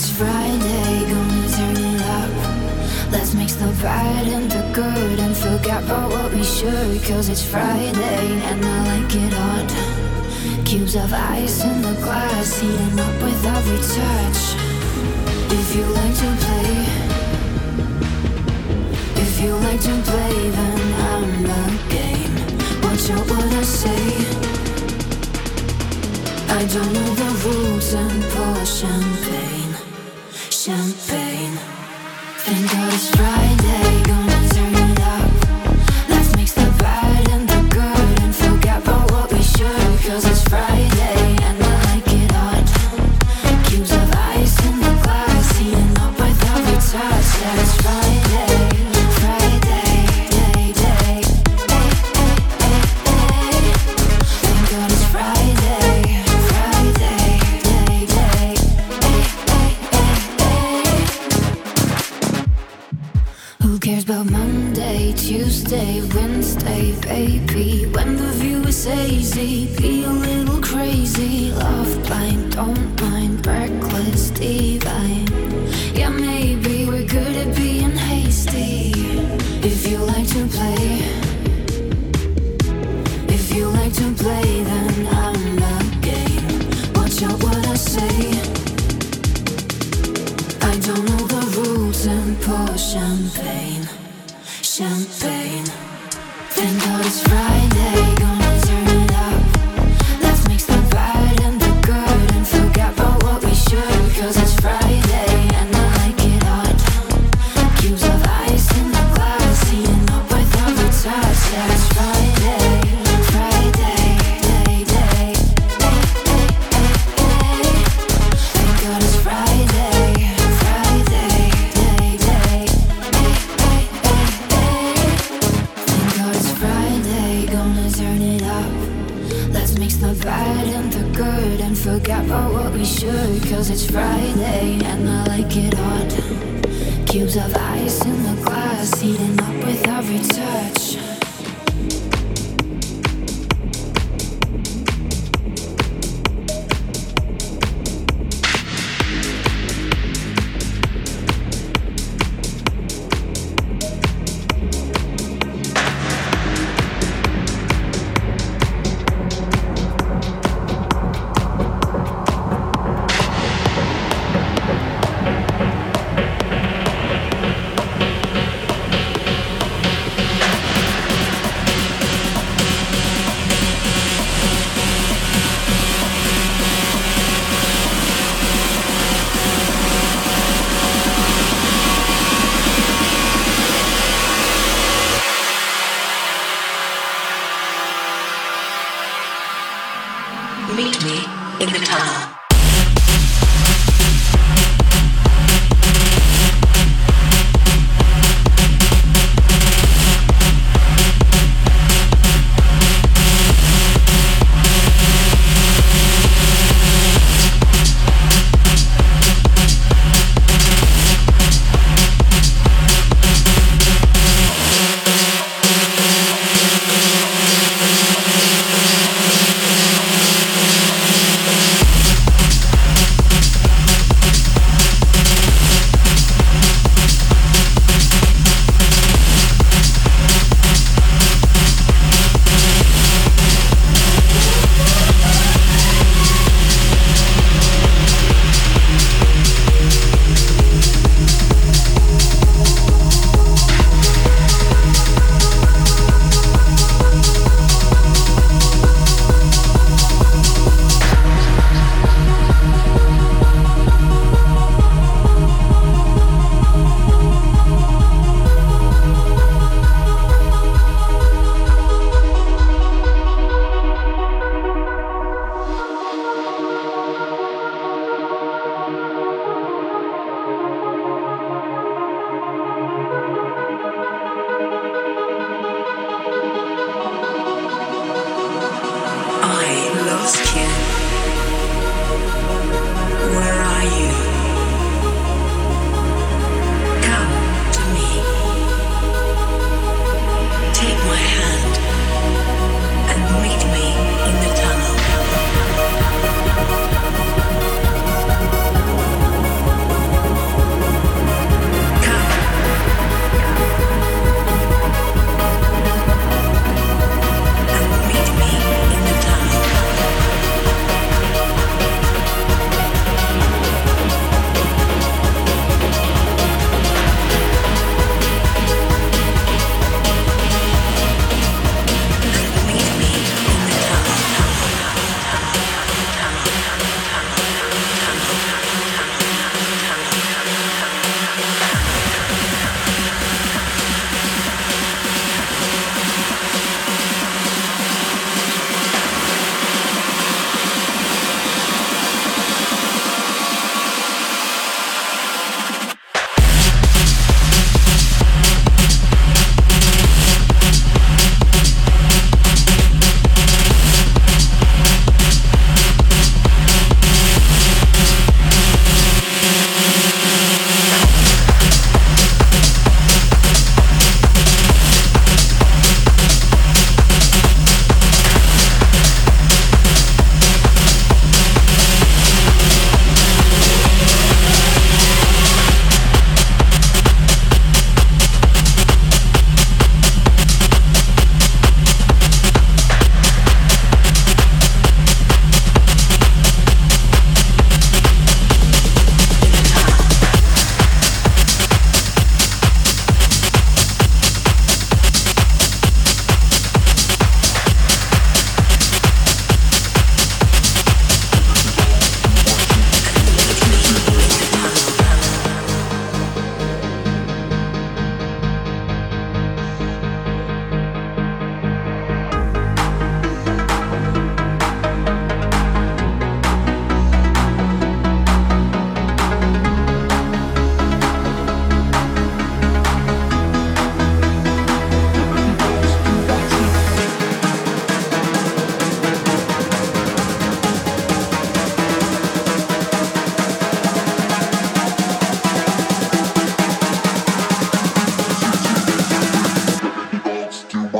It's Friday, gonna turn it up. Let's mix the bad and the good and forget about what we should. Cause it's Friday and I like it hot. Cubes of ice in the glass, heating up with every touch. If you like to play, if you like to play, then I'm the game. Watch out what I say. I don't know the rules and pour champagne champagne. Thank God it's Friday.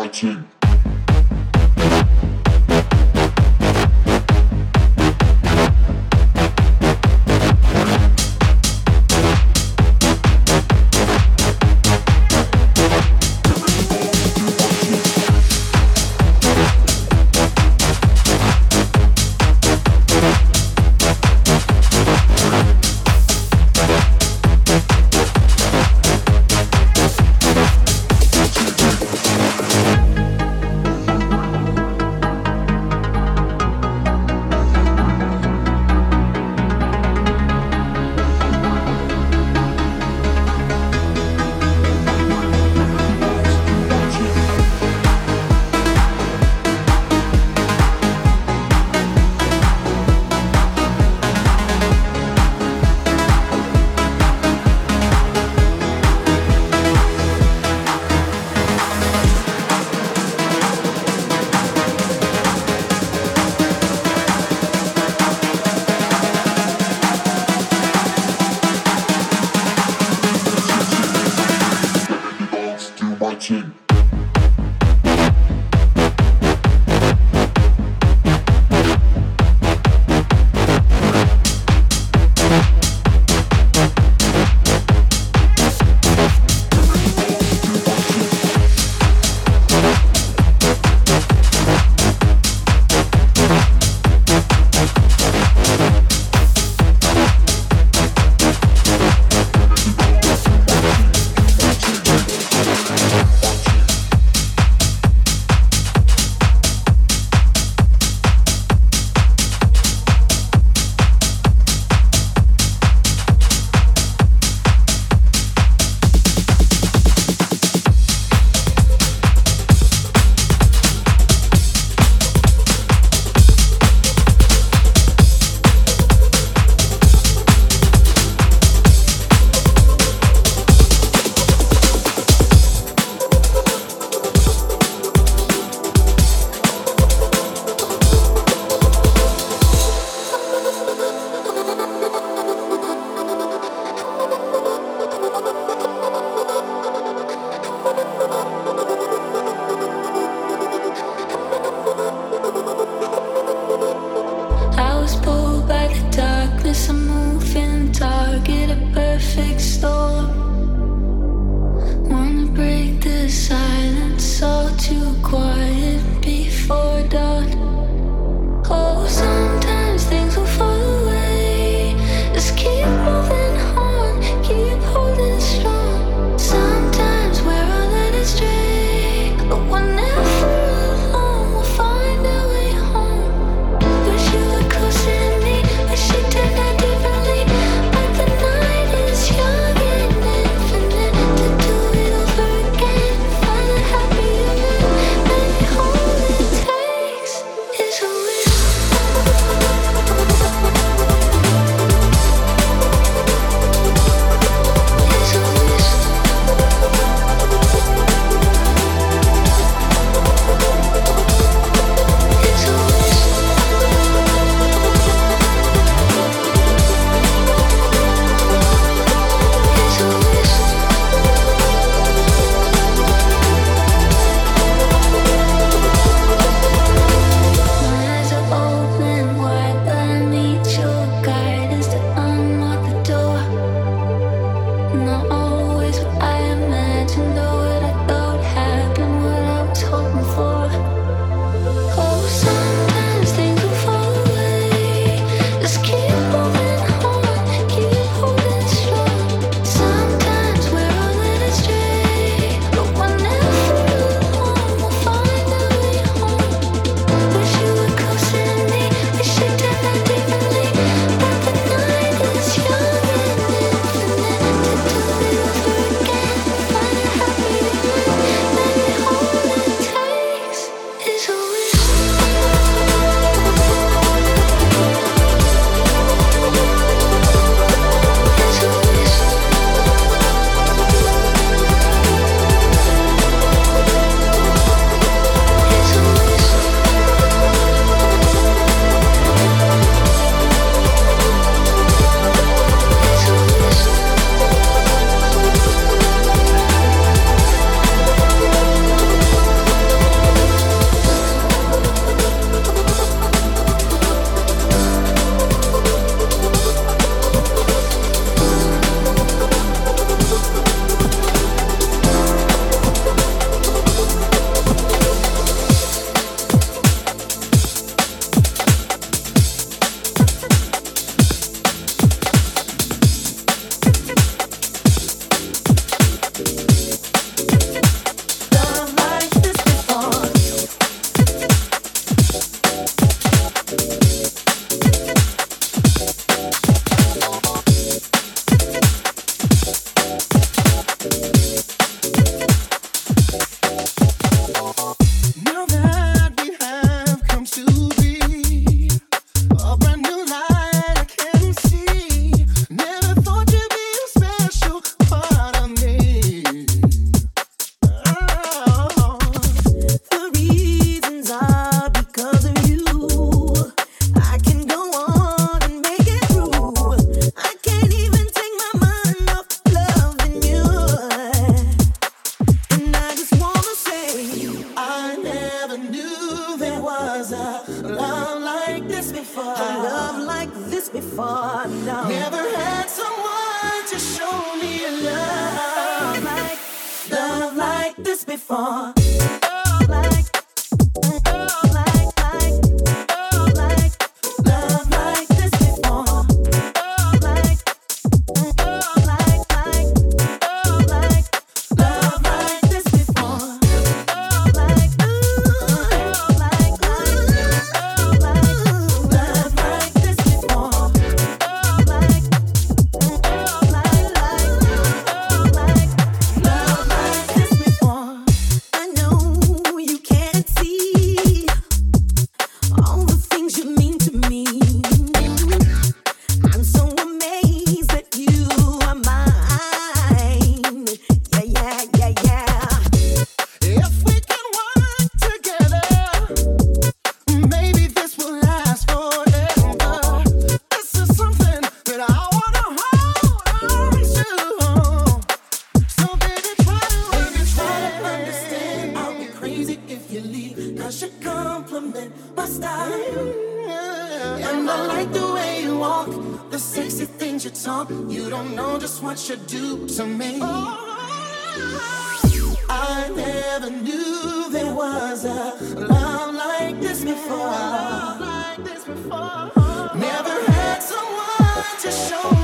fighting. should compliment my style. And I like the way you walk, the sexy things you talk. You don't know just what you do to me. I never knew there was a love like this before. Never had someone to show.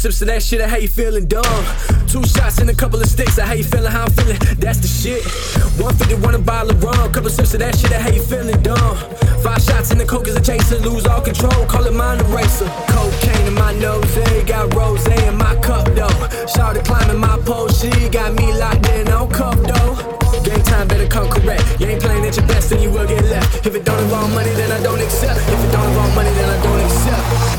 Sips of that shit, how you feeling dumb? Two shots and a couple of sticks, how you feeling, how I'm feeling, that's the shit. 151 a bottle of rum, couple sips of that shit, how you feeling dumb? Five shots in the coke is a chase to lose all control, call it mind eraser. Cocaine in my nose, eh? got rose in my cup though. Started climbing my pole, she got me locked in on cup though. Game time better come correct. You ain't playing at your best, then you will get left. If it don't involve money, then I don't accept. If it don't involve money, then I don't accept.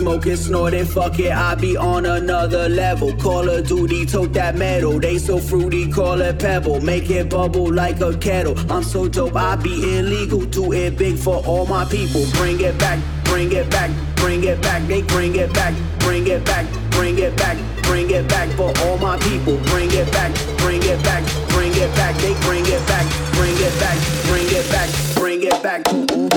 It, shoot it, smoke it, snort it, fuck it. I be on another level. Call of Duty, tote that metal. They so fruity, call it pebble. Make it bubble like a kettle. I'm so dope, I be illegal. Do it big for all my people. Bring it back, bring it back, bring it back. They bring it back, bring it back, bring it back, bring it back for all my people. Bring it back, bring it back, bring it back. They bring it back, bring it back, bring it back, it back to all.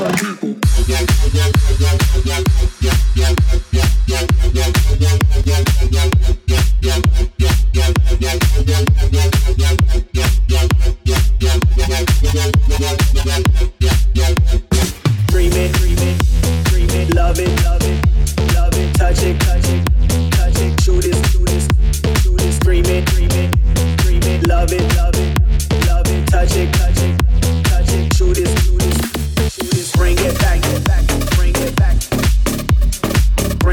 Dream it, love it, touch it, shoot it, dream it, love it, love it, love it, touch it, touch it, touch it, shoot it, shoot it,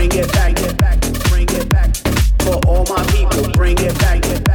bring it back, bring it back, for all my people, bring it back,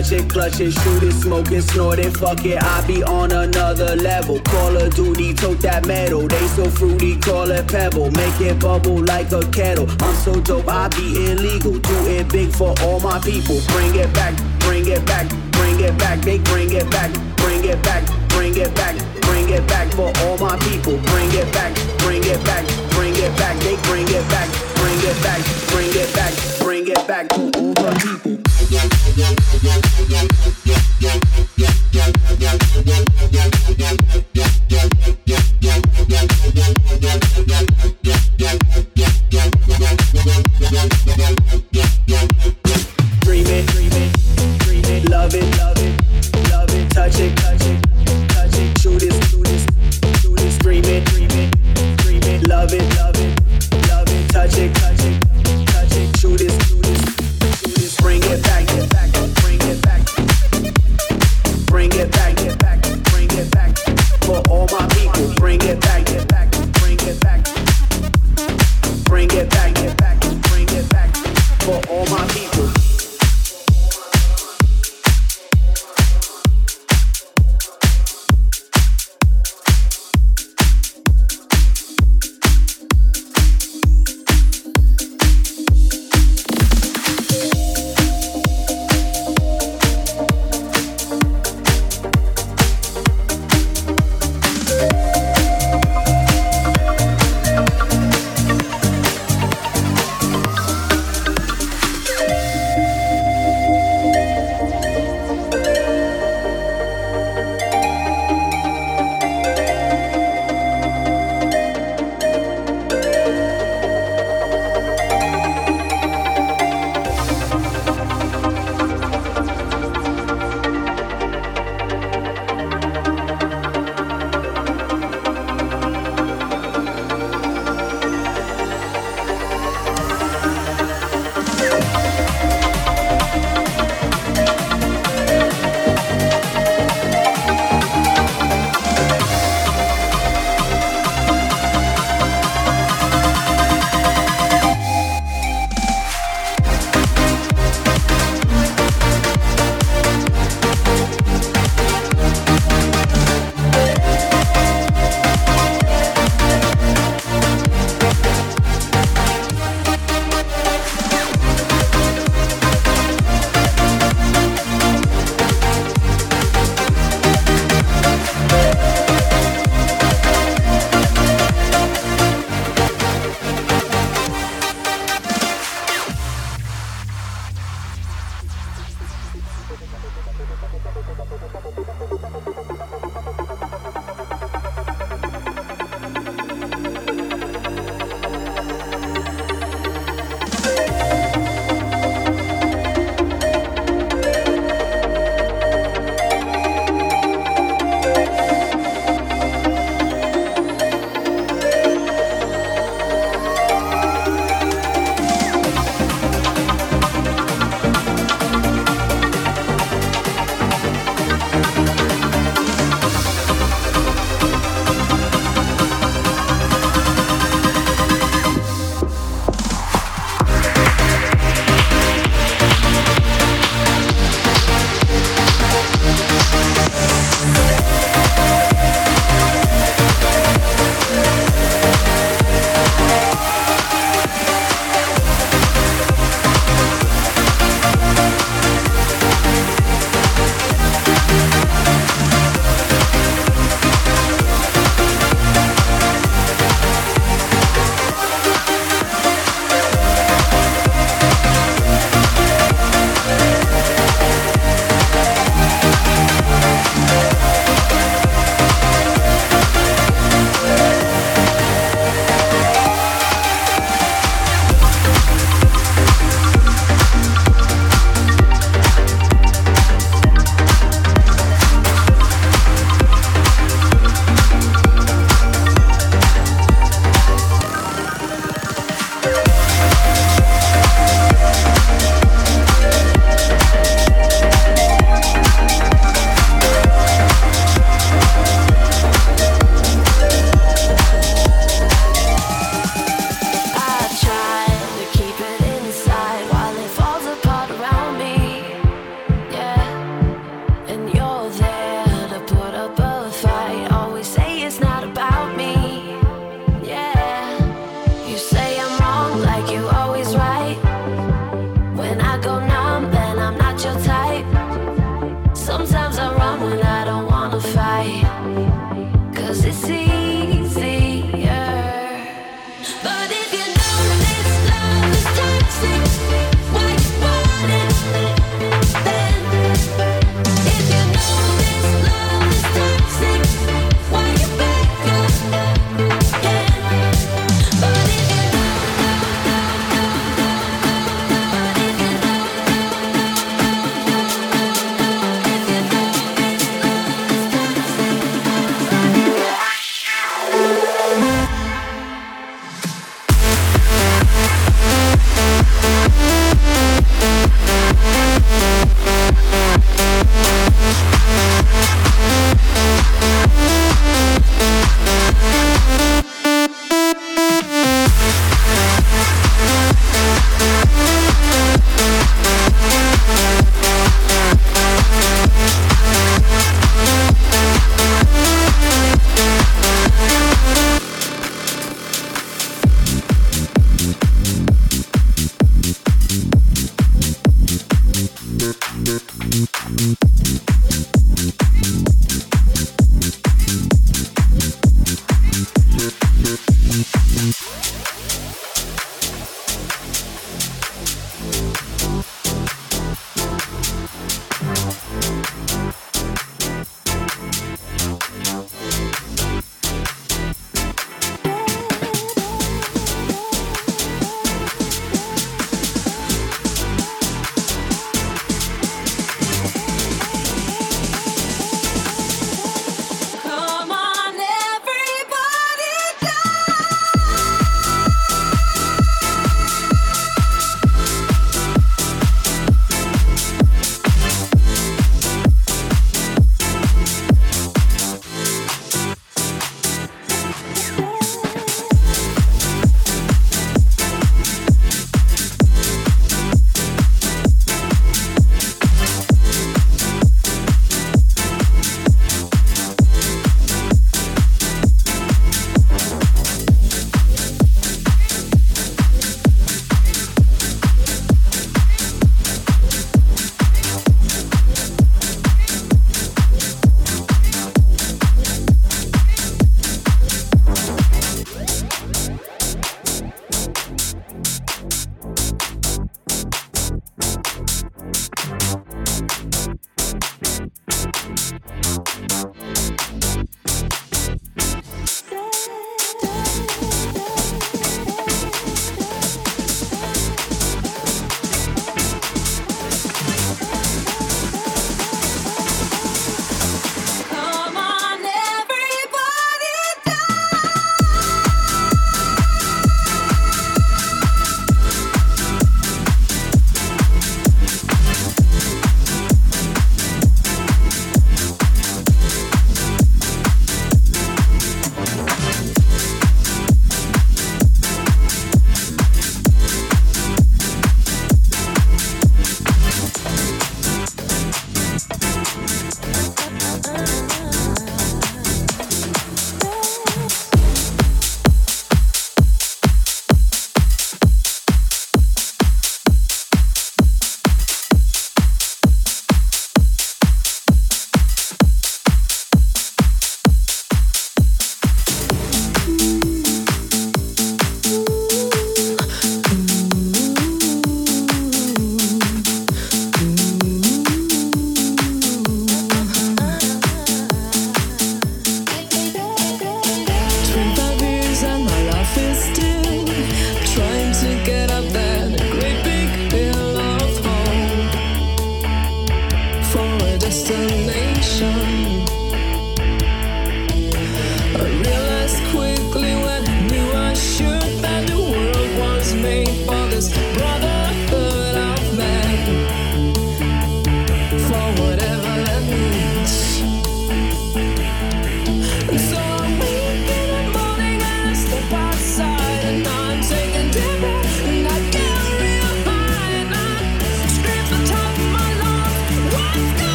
touch it, clutch it, shoot it, smoke it, snort it, fuck it. I be on another level. Call of Duty, tote that metal. They so fruity, call it pebble. Make it bubble like a kettle. I'm so dope, I be illegal. Do it big for all my people. Bring it back, bring it back, bring it back. They bring it back, bring it back, bring it back, bring it back for all my people. Bring it back, bring it back, bring it back. They bring it back, bring it back, bring it back, it back to all my people.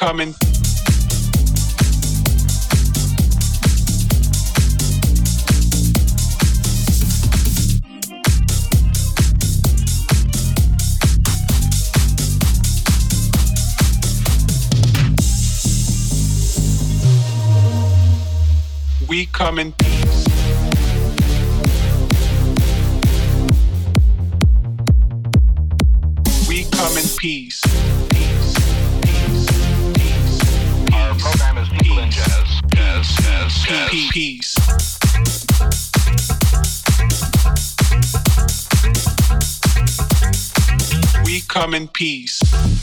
coming. We coming. Come in peace.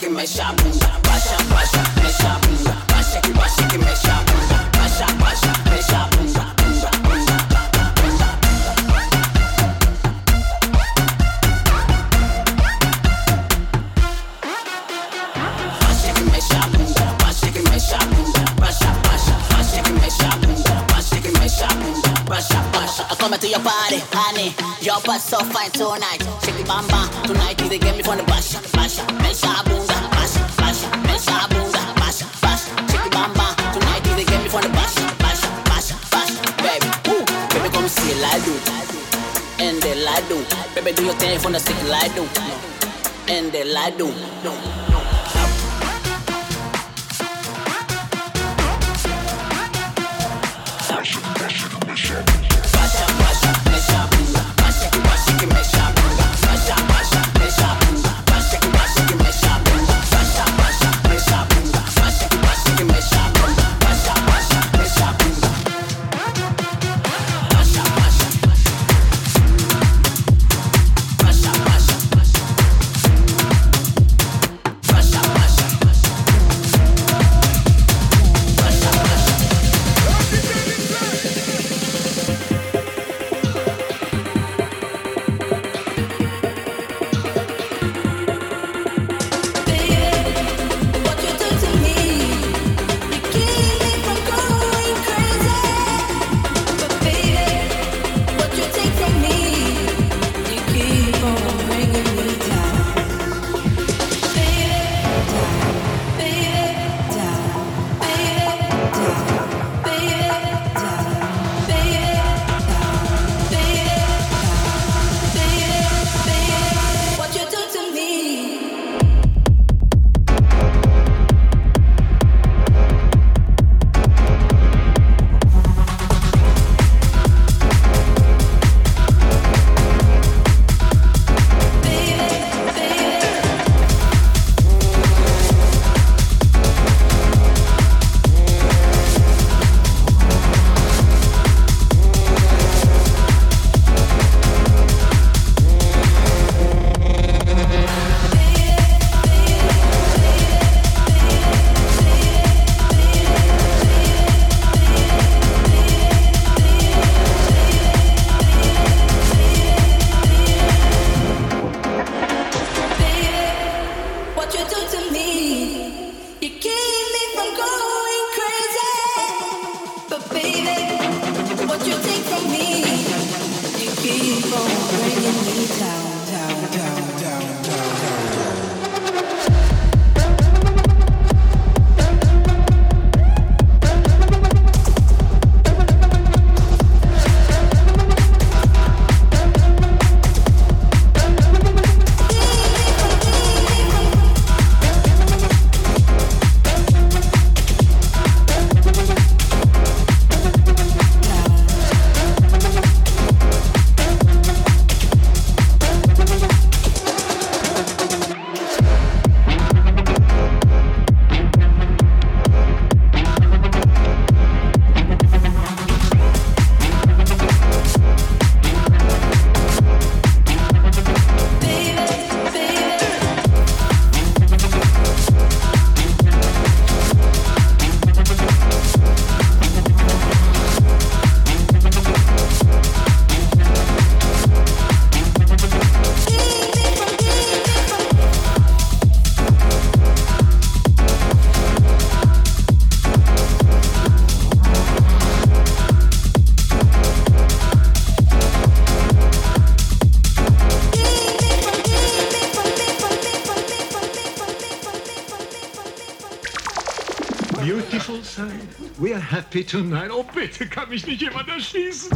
Basha my basha They like do. do. Bitte nein, oh bitte, kann mich nicht jemand erschießen.